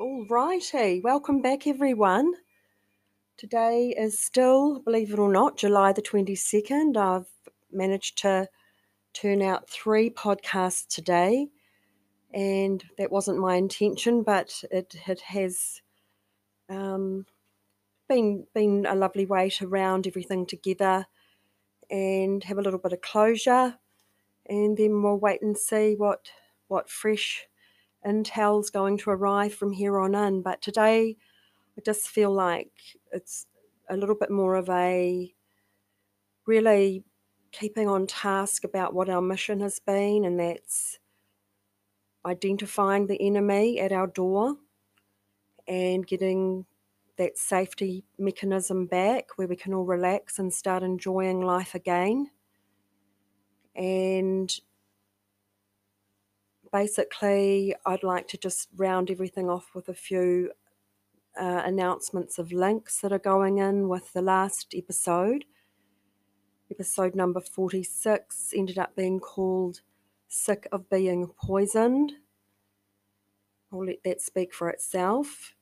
All righty, welcome back, everyone. Today is still, believe it or not, July the 22nd. I've managed to turn out three podcasts today, and that wasn't my intention, but it, it has um, been, been a lovely way to round everything together and have a little bit of closure, and then we'll wait and see what, what fresh intel's going to arrive from here on in. But today, I just feel like it's a little bit more of a really keeping on task about what our mission has been, and that's identifying the enemy at our door and getting that safety mechanism back where we can all relax and start enjoying life again. And basically, I'd like to just round everything off with a few uh, announcements of links that are going in with the last episode. Episode number 46 ended up being called Sick of Being Poisoned. I'll let that speak for itself.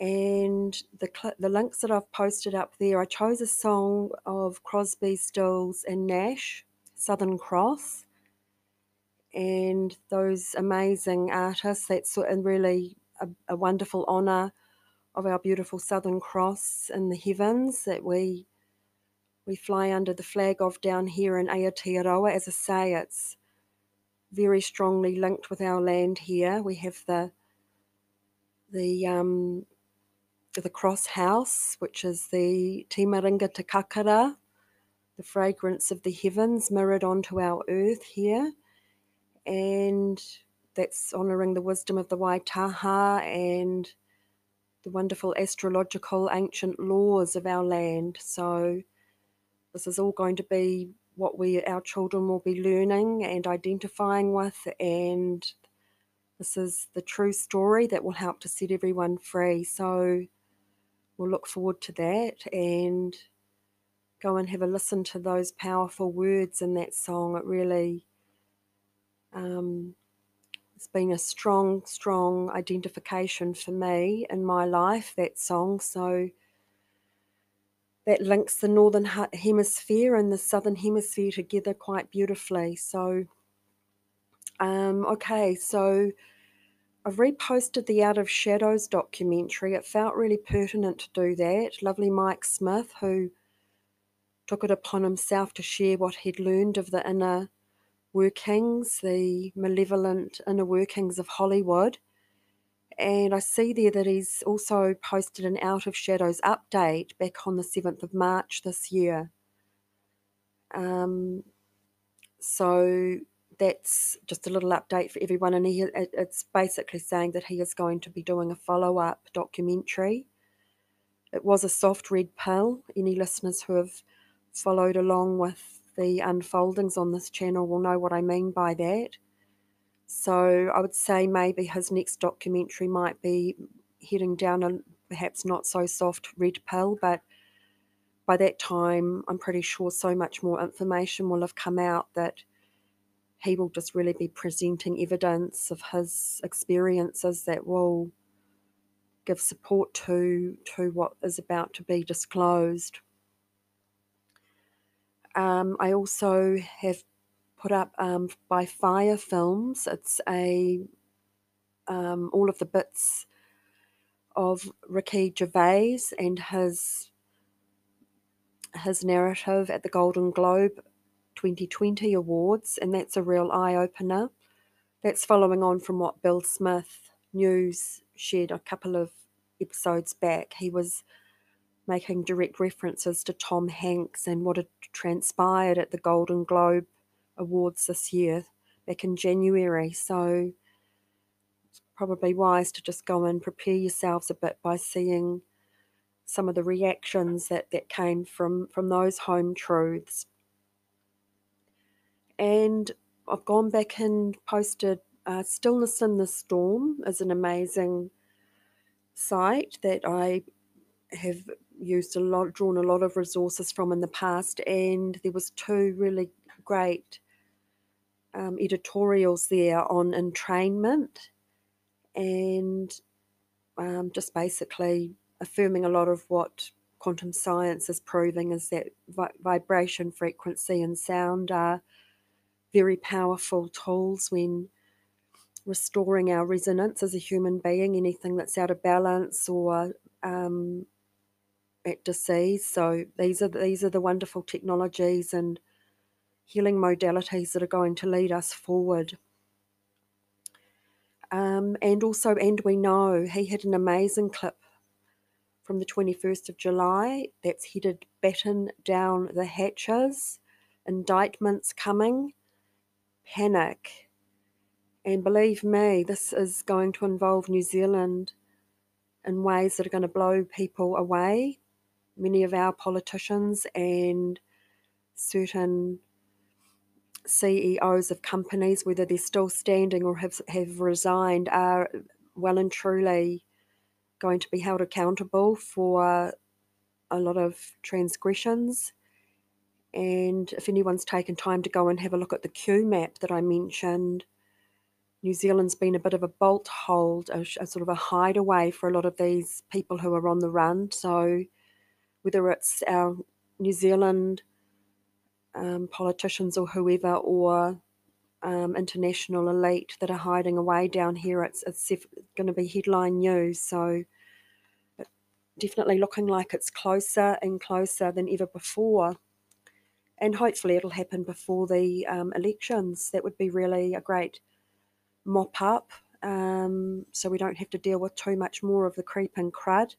And the, the links that I've posted up there, I chose a song of Crosby, Stills, and Nash, Southern Cross and those amazing artists. That's really a, a wonderful honour of our beautiful Southern Cross in the heavens that we we fly under the flag of down here in Aotearoa. As I say, it's very strongly linked with our land here. We have the the um, the cross house, which is the Timaringa Takakara, the fragrance of the heavens mirrored onto our earth here and that's honouring the wisdom of the Waitaha and the wonderful astrological ancient laws of our land. So this is all going to be what we our children will be learning and identifying with and this is the true story that will help to set everyone free. So we'll look forward to that and go and have a listen to those powerful words in that song. It really um, it's been a strong, strong identification for me in my life, that song. So that links the northern hemisphere and the southern hemisphere together quite beautifully. So, um, okay, so I've reposted the Out of Shadows documentary. It felt really pertinent to do that. Lovely Mike Smith, who took it upon himself to share what he'd learned of the inner workings, the malevolent inner workings of Hollywood. And I see there that he's also posted an Out of Shadows update back on the 7th of March this year. Um, so that's just a little update for everyone. And he, it's basically saying that he is going to be doing a follow up documentary. It was a soft red pill. Any listeners who have followed along with the unfoldings on this channel will know what I mean by that. So I would say maybe his next documentary might be heading down a perhaps not so soft red pill, but by that time, I'm pretty sure so much more information will have come out that he will just really be presenting evidence of his experiences that will give support to to what is about to be disclosed. Um, I also have put up um, by Fire Films. It's a um, all of the bits of Ricky Gervais and his his narrative at the Golden Globe 2020 awards, and that's a real eye opener. That's following on from what Bill Smith News shared a couple of episodes back. He was making direct references to Tom Hanks and what had transpired at the Golden Globe Awards this year, back in January. So it's probably wise to just go and prepare yourselves a bit by seeing some of the reactions that, that came from, from those home truths. And I've gone back and posted uh, Stillness in the Storm is an amazing site that I have used a lot, drawn a lot of resources from in the past, and there was two really great um, editorials there on entrainment and um, just basically affirming a lot of what quantum science is proving is that vi- vibration, frequency, and sound are very powerful tools when restoring our resonance as a human being, anything that's out of balance or um, at disease. So these are these are the wonderful technologies and healing modalities that are going to lead us forward. Um, and also, and we know he had an amazing clip from the 21st of July that's headed batten down the hatches, indictments coming, panic. And believe me, this is going to involve New Zealand in ways that are going to blow people away. Many of our politicians and certain CEOs of companies, whether they're still standing or have, have resigned, are well and truly going to be held accountable for a lot of transgressions. And if anyone's taken time to go and have a look at the Q map that I mentioned, New Zealand's been a bit of a bolt hold, a, a, sort of a hideaway for a lot of these people who are on the run. So, whether it's our New Zealand um, politicians or whoever, or um, international elite that are hiding away down here, it's, it's going to be headline news. So, definitely looking like it's closer and closer than ever before. And hopefully, it'll happen before the um, elections. That would be really a great mop up um, so we don't have to deal with too much more of the creeping crud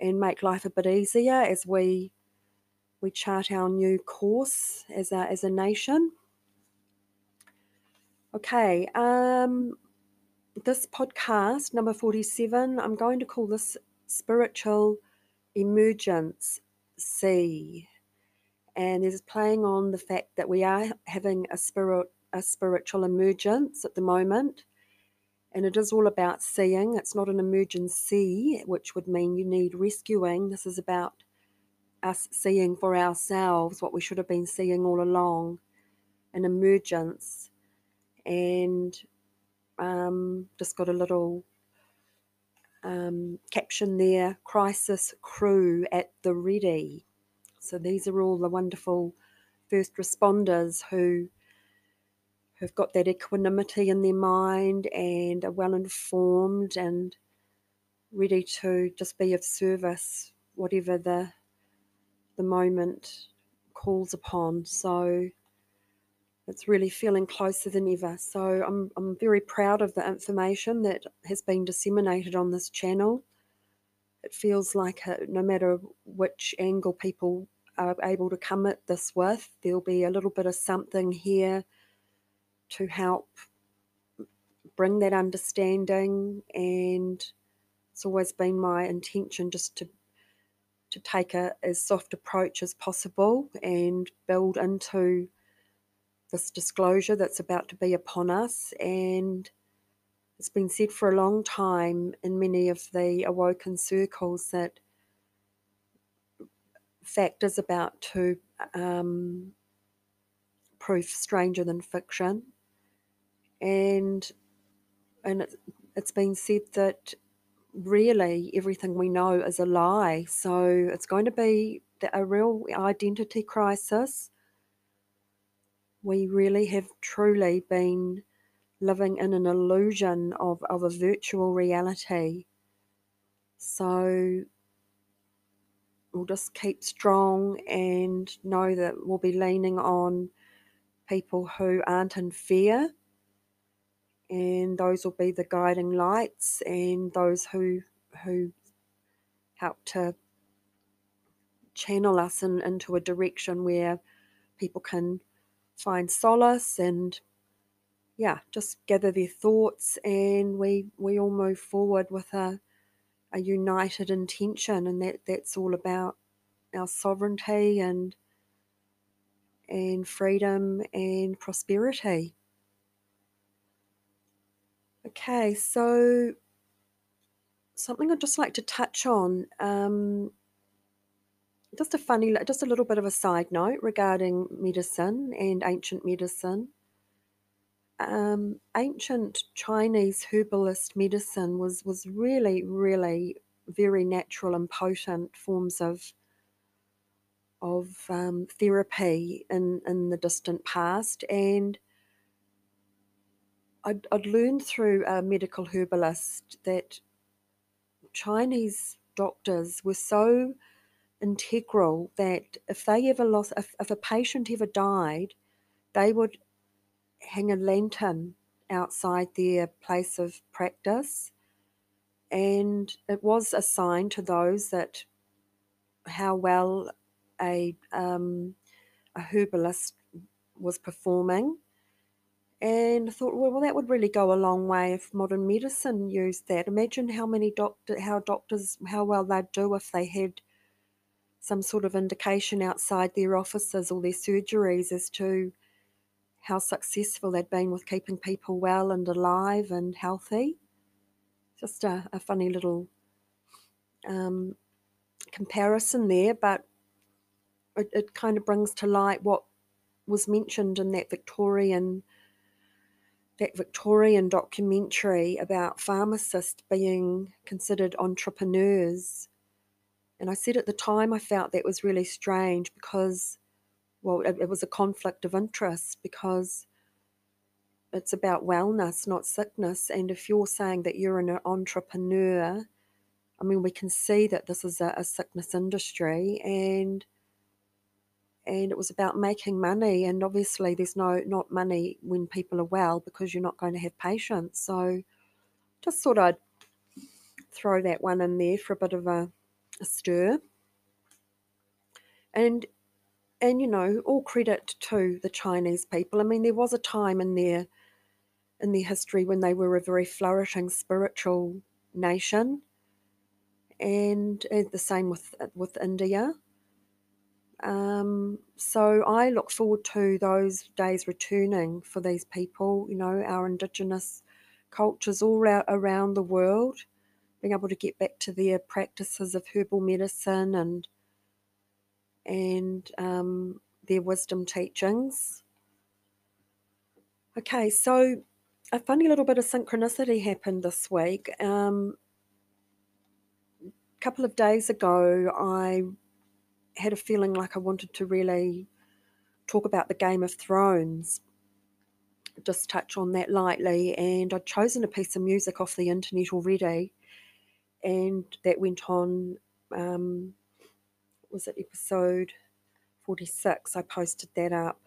and make life a bit easier as we we chart our new course as a, as a nation. Okay, um, this podcast, number 47, I'm going to call this Spiritual Emergence C. And is playing on the fact that we are having a spirit a spiritual emergence at the moment. And it is all about seeing. It's not an emergency, which would mean you need rescuing. This is about us seeing for ourselves what we should have been seeing all along an emergence. And um, just got a little um, caption there crisis crew at the ready. So these are all the wonderful first responders who who've got that equanimity in their mind and are well informed and ready to just be of service, whatever the the moment calls upon. So it's really feeling closer than ever. So I'm I'm very proud of the information that has been disseminated on this channel. It feels like a, no matter which angle people are able to come at this with, there'll be a little bit of something here to help bring that understanding and it's always been my intention just to to take a as soft approach as possible and build into this disclosure that's about to be upon us. And it's been said for a long time in many of the awoken circles that fact is about to um, prove stranger than fiction and and it, it's been said that really everything we know is a lie. So it's going to be a real identity crisis. We really have truly been living in an illusion of, of a virtual reality. So we'll just keep strong and know that we'll be leaning on people who aren't in fear and those will be the guiding lights and those who who help to channel us in, into a direction where people can find solace and yeah just gather their thoughts and we we all move forward with a a united intention and that that's all about our sovereignty and and freedom and prosperity Okay, so something I'd just like to touch on. Um, just a funny, just a little bit of a side note regarding medicine and ancient medicine. um, ancient Chinese herbalist medicine was was really, really very natural and potent forms of of um, therapy in in the distant past, and I'd, I'd learned through a medical herbalist that Chinese doctors were so integral that if they ever lost, if, if a patient ever died, they would hang a lantern outside their place of practice. And it was a sign to those that how well a, um, a herbalist was performing. And I thought, well, well, that would really go a long way if modern medicine used that. Imagine how many doctor, how doctors, how well they'd do if they had some sort of indication outside their offices or their surgeries as to how successful they'd been with keeping people well and alive and healthy. Just a, a funny little um, comparison there, but it, it kind of brings to light what was mentioned in that Victorian that Victorian documentary about pharmacists being considered entrepreneurs. And I said at the time I felt that was really strange because, well, it, it was a conflict of interest because it's about wellness, not sickness. And if you're saying that you're an entrepreneur, I mean, we can see that this is a, a sickness industry and and it was about making money and obviously there's no not money when people are well because you're not going to have patients. So just thought i'd throw that one in there for a bit of a, a stir. And and you know all credit to the chinese people. I mean there was a time in their in their history when they were a very flourishing spiritual nation and, and the same with with india um, so I look forward to those days returning for these people, you know, our Indigenous cultures all around the world, being able to get back to their practices of herbal medicine and and um, their wisdom teachings. Okay, so a funny little bit of synchronicity happened this week. Um, a couple of days ago, I had a feeling like I wanted to really talk about the Game of Thrones, just touch on that lightly. And I'd chosen a piece of music off the internet already, and that went on. Um, was it episode 46? I posted that up.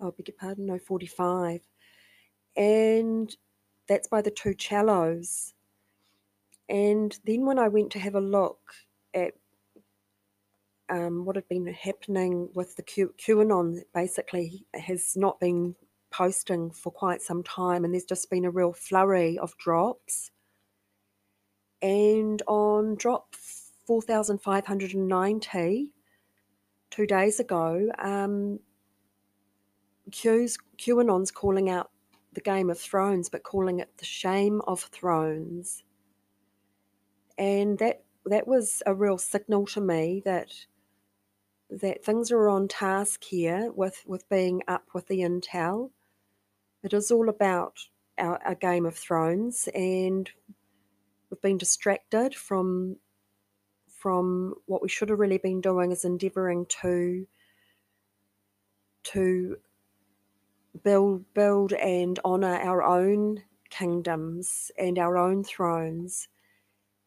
Oh, beg your pardon, no, 45. And that's by the two cellos. And then when I went to have a look at um, what had been happening with the Q- QAnon basically has not been posting for quite some time, and there's just been a real flurry of drops. And on drop 4,590, two days ago, um, Q's, QAnon's calling out the Game of Thrones, but calling it the Shame of Thrones. And that that was a real signal to me that that things are on task here with, with being up with the intel. It is all about our, our Game of Thrones, and we've been distracted from from what we should have really been doing is endeavouring to to build build and honour our own kingdoms and our own thrones,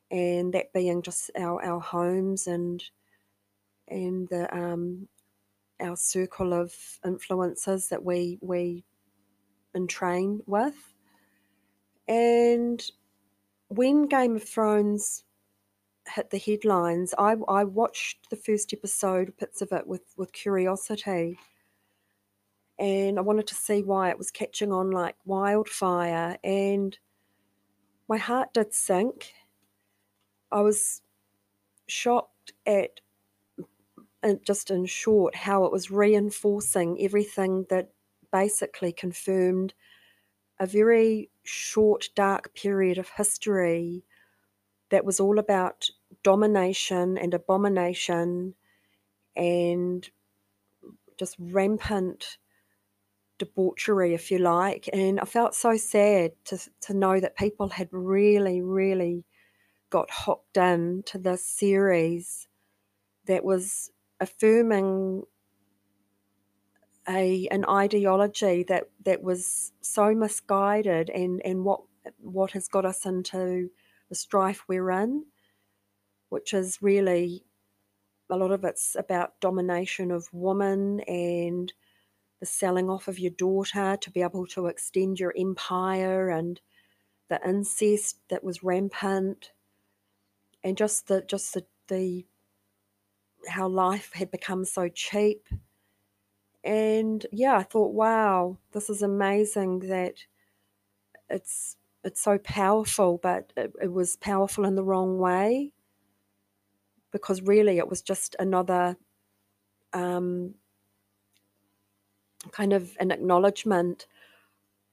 and that being just our, our homes and and the um, our circle of influences that we we entrain with. And when Game of Thrones hit the headlines, I, I watched the first episode, bits of it, with, with curiosity. And I wanted to see why it was catching on like wildfire. And my heart did sink. I was shocked at just in short, how it was reinforcing everything that basically confirmed a very short, dark period of history that was all about domination and abomination and just rampant debauchery, if you like. And I felt so sad to, to know that people had really, really got hooked in to this series that was affirming a an ideology that that was so misguided and and what what has got us into the strife we're in which is really a lot of it's about domination of women and the selling off of your daughter to be able to extend your empire and the incest that was rampant and just the just the, the how life had become so cheap. And yeah i thought wow this is amazing that it's it's so powerful but it, it was powerful in the wrong way because really it was just another um, kind of an acknowledgement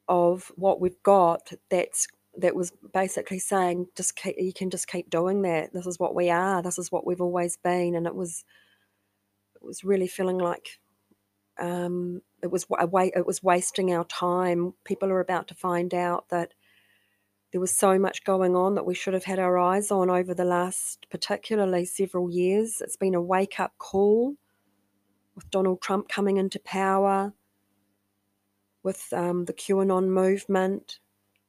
of what we've got that's that was basically saying just keep, you can just keep doing that. This is what we are. This is what we've always been. And it was it was really feeling like um, it was a way it was wasting our time. People are about to find out that there was so much going on that we should have had our eyes on over the last particularly several years. It's been a wake up call with Donald Trump coming into power with um, the QAnon movement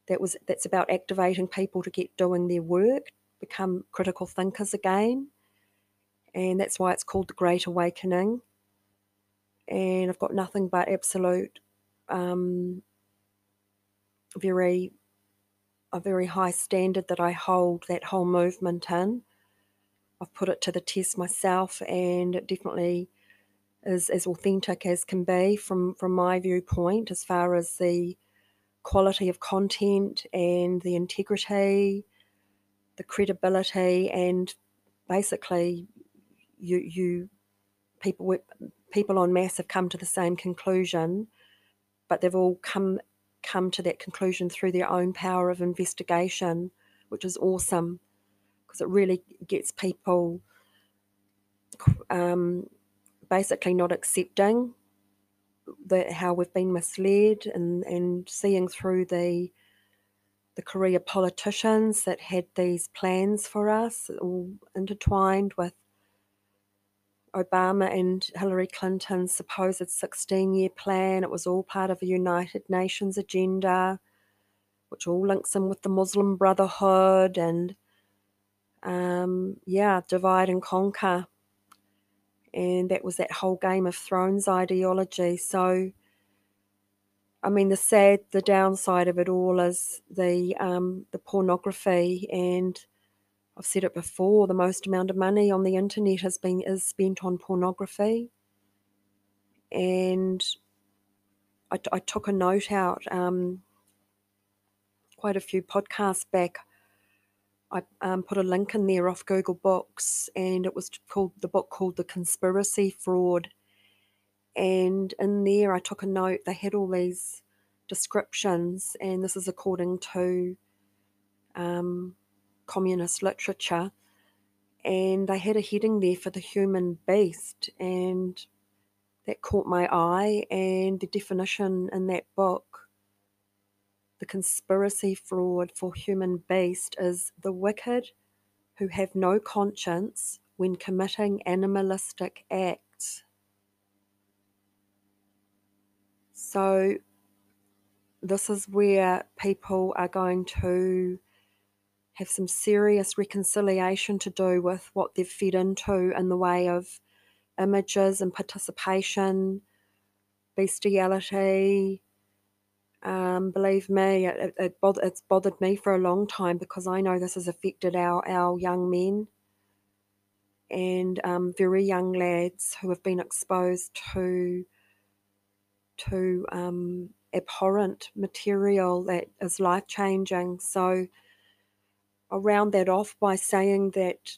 that was that's about activating people to get doing their work, become critical thinkers again, and that's why it's called the Great Awakening. And I've got nothing but absolute, um, very, a very high standard that I hold that whole movement in. I've put it to the test myself, and it definitely is as authentic as can be from from my viewpoint as far as the quality of content and the integrity, the credibility, and basically, you you people people on mass have come to the same conclusion, but they've all come come to that conclusion through their own power of investigation, which is awesome because it really gets people um, basically not accepting the, how we've been misled and, and seeing through the the career politicians that had these plans for us, all intertwined with Obama and Hillary Clinton's supposed 16 year plan. It was all part of a United Nations agenda, which all links in with the Muslim Brotherhood and, um, yeah, divide and conquer and that was that whole Game of Thrones ideology. So, I mean, the sad, the downside of it all is the um, the pornography, and I've said it before. The most amount of money on the internet has been is spent on pornography, and I, I took a note out um, quite a few podcasts back I um, put a link in there off Google Books, and it was called the book called The Conspiracy Fraud. And in there, I took a note. They had all these descriptions, and this is according to um, communist literature. And they had a heading there for the human beast, and that caught my eye. And the definition in that book the conspiracy fraud for human beast is the wicked who have no conscience when committing animalistic acts. So, this is where people are going to have some serious reconciliation to do with what they've fed into in the way of images and participation, bestiality, um, believe me, it, it, it's bothered me for a long time because I know this has affected our, our young men and um, very young lads who have been exposed to to um, abhorrent material that is life changing. So I'll round that off by saying that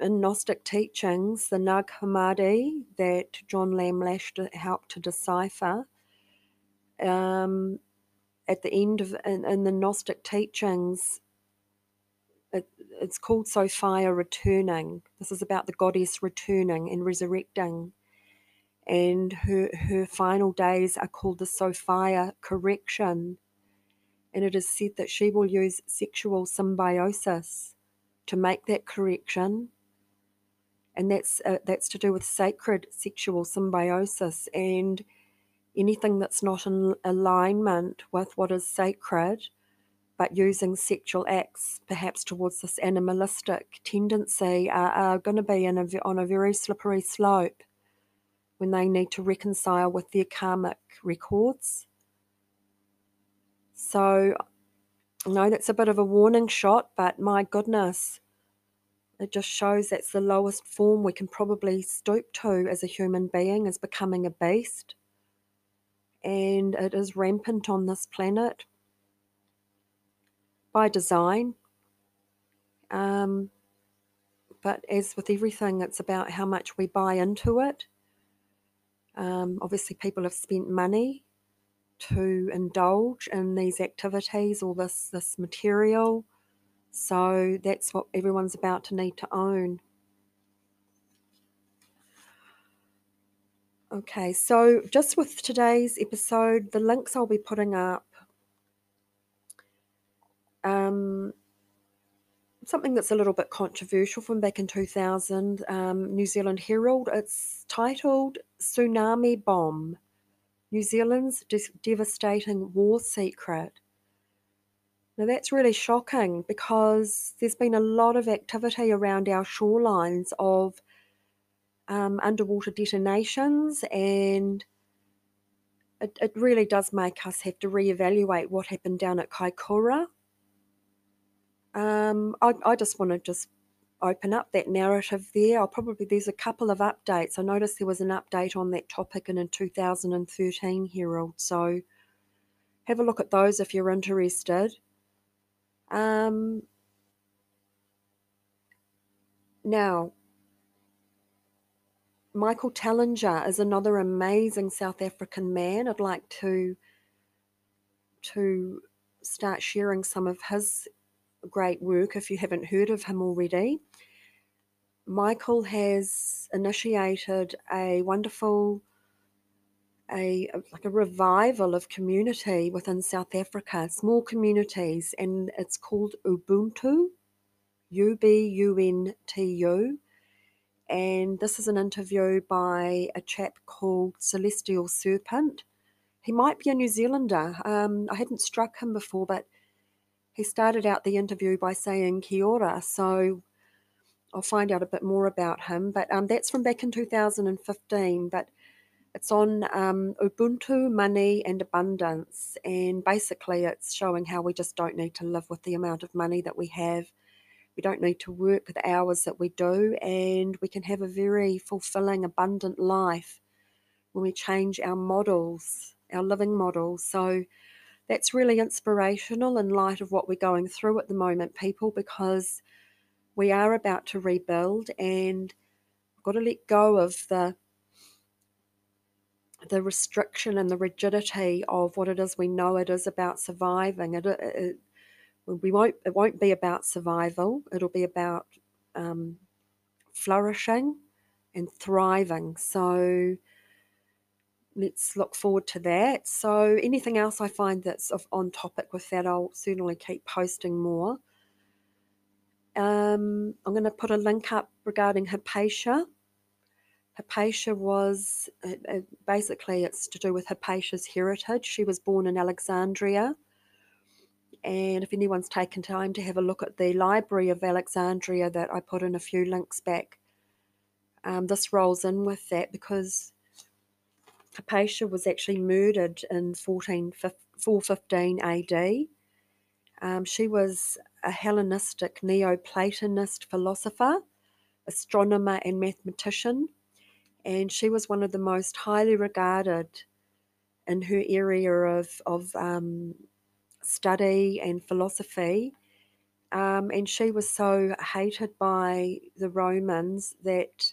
in Gnostic teachings, the Nag Hammadi that John Lamb Lash helped to decipher um, at the end of in, in the Gnostic teachings, it, it's called Sophia returning. This is about the goddess returning and resurrecting. and her, her final days are called the Sophia correction. And it is said that she will use sexual symbiosis to make that correction. And that's, uh, that's to do with sacred sexual symbiosis and anything that's not in alignment with what is sacred, but using sexual acts perhaps towards this animalistic tendency are, are going to be a, on a very slippery slope when they need to reconcile with their karmic records. So, I know that's a bit of a warning shot, but my goodness, it just shows that's the lowest form we can probably stoop to as a human being, is becoming a beast. And it is rampant on this planet by design. Um, but as with everything, it's about how much we buy into it um, obviously, people have spent money to indulge in these activities or this this material, so that's what everyone's about to need to own. Okay, so just with today's episode, the links I'll be putting up. Um, something that's a little bit controversial from back in 2000, um, New Zealand Herald. It's titled Tsunami Bomb New Zealand's Devastating War Secret. Now, that's really shocking because there's been a lot of activity around our shorelines of um, underwater detonations, and it, it really does make us have to reevaluate what happened down at Kaikoura. Um, I, I just want to just open up that narrative there. I'll probably there's a couple of updates. I noticed there was an update on that topic in a 2013 Herald, so have a look at those if you're interested. Um, now, Michael Tellinger is another amazing South African man. I'd like to to start sharing some of his great work if you haven't heard of him already. Michael has initiated a wonderful a like a revival of community within South Africa, small communities, and it's called Ubuntu, U B U N T U. And this is an interview by a chap called Celestial Serpent. He might be a New Zealander. Um, I hadn't struck him before, but he started out the interview by saying kia ora, so I'll find out a bit more about him. But um, that's from back in 2015. But it's on um, Ubuntu, money, and abundance. And basically, it's showing how we just don't need to live with the amount of money that we have. We don't need to work the hours that we do, and we can have a very fulfilling, abundant life when we change our models, our living models. So, that's really inspirational in light of what we're going through at the moment, people, because we are about to rebuild and we've got to let go of the the restriction and the rigidity of what it is we know it is about surviving. It, it, we won't. It won't be about survival. It'll be about um, flourishing and thriving. So let's look forward to that. So, anything else I find that's on topic with that, I'll certainly keep posting more. Um, I'm going to put a link up regarding Hypatia. Hypatia was uh, uh, basically it's to do with Hypatia's heritage. She was born in Alexandria. And if anyone's taken time to have a look at the Library of Alexandria that I put in a few links back, um, this rolls in with that because Hypatia was actually murdered in 14, 415 AD. Um, she was a Hellenistic Neoplatonist philosopher, astronomer, and mathematician, and she was one of the most highly regarded in her area of, of um, study and philosophy. Um, and she was so hated by the Romans that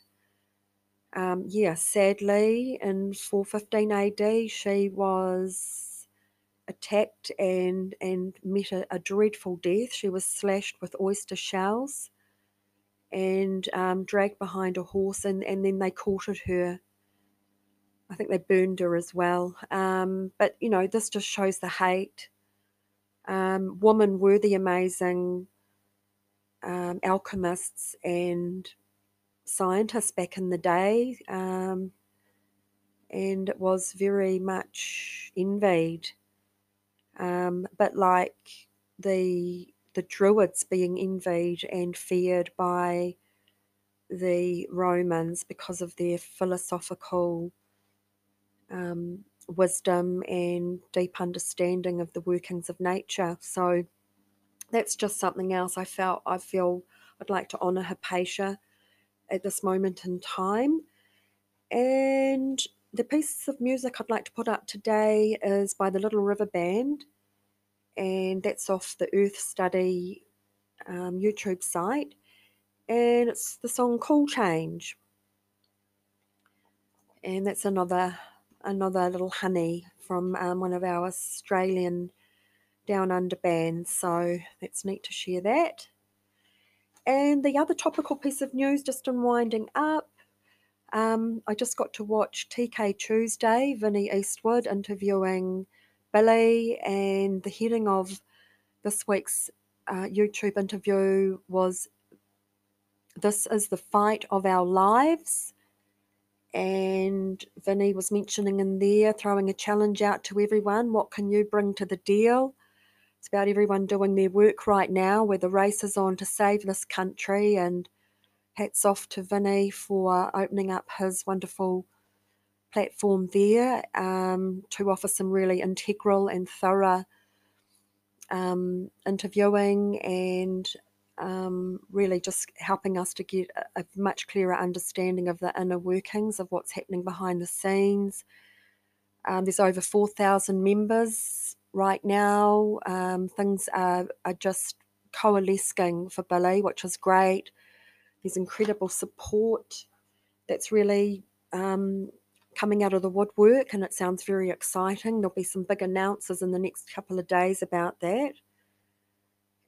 um, yeah, sadly, in 415 AD, she was attacked and and met a, a dreadful death. She was slashed with oyster shells and um, dragged behind a horse, and, and then they quartered her I think they burned her as well. Um, but you know, this just shows the hate. Um, women were the amazing um, alchemists and scientists back in the day, um, and it was very much envied. Um, but like the the Druids being envied and feared by the Romans because of their philosophical um, wisdom and deep understanding of the workings of nature. So that's just something else I felt I feel I'd like to honour Hypatia at this moment in time. And the piece of music I'd like to put up today is by the Little River Band, and that's off the Earth Study um, YouTube site, and it's the song "Cool Change," and that's another another little honey from um, one of our Australian down under bands. So that's neat to share that. And the other topical piece of news, just in winding up, um, I just got to watch TK Tuesday, Vinny Eastwood interviewing Billy, and the heading of this week's uh, YouTube interview was This is the Fight of Our Lives. And Vinny was mentioning in there, throwing a challenge out to everyone what can you bring to the deal? It's about everyone doing their work right now, where the race is on to save this country. And hats off to Vinny for opening up his wonderful platform there um, to offer some really integral and thorough um, interviewing and um, really just helping us to get a, a, much clearer understanding of the inner workings of what's happening behind the scenes. Um, there's over 4,000 members right now. Um, things are, are just coalescing for Billy, which is great. There's incredible support that's really um, coming out of the woodwork, and it sounds very exciting. There'll be some big announcements in the next couple of days about that.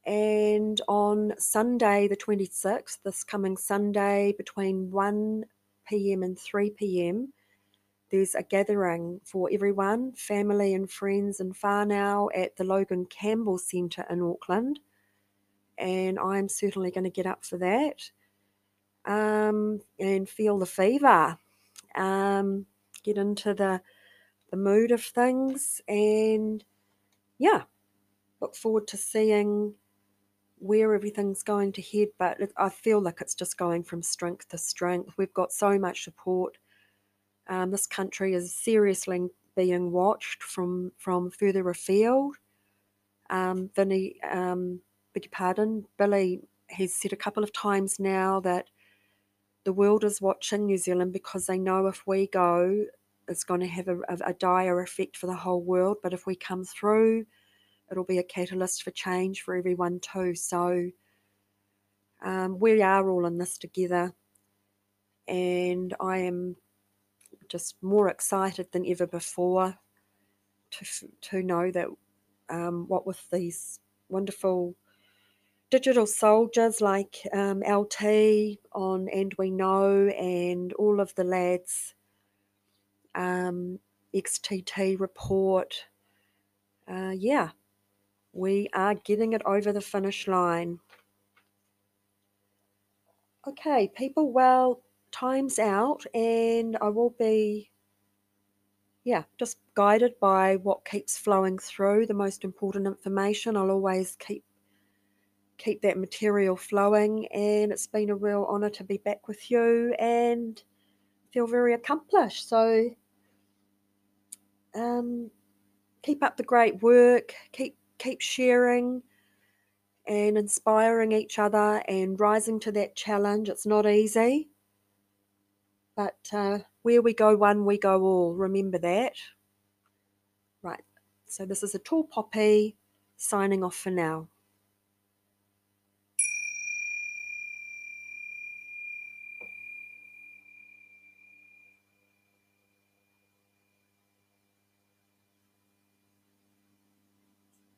And on Sunday, the 26th, this coming Sunday, between 1 pm and 3 pm, there's a gathering for everyone, family and friends in Whānau at the Logan Campbell Centre in Auckland. And I'm certainly going to get up for that um, and feel the fever. Um, get into the the mood of things and yeah look forward to seeing where everything's going to head but i feel like it's just going from strength to strength. We've got so much support. Um, this country is seriously being watched from from further afield. Um, Vinny, um, beg your pardon, Billy has said a couple of times now that the world is watching New Zealand because they know if we go, it's going to have a, a, a, dire effect for the whole world. But if we come through, it'll be a catalyst for change for everyone too. So um, we are all in this together, and I am just more excited than ever before to to know that um, what with these wonderful digital soldiers like um, LT on And We Know and all of the lads, um, X22 report. Uh, yeah, we are getting it over the finish line. Okay, people, well, time's out and I will be, yeah, just guided by what keeps flowing through, the most important information. I'll always keep keep that material flowing. And it's been a real honour to be back with you and feel very accomplished. So um, keep up the great work, keep keep sharing and inspiring each other and rising to that challenge. It's not easy, but uh, where we go one, we go all. Remember that. Right. So this is a tall poppy signing off for now.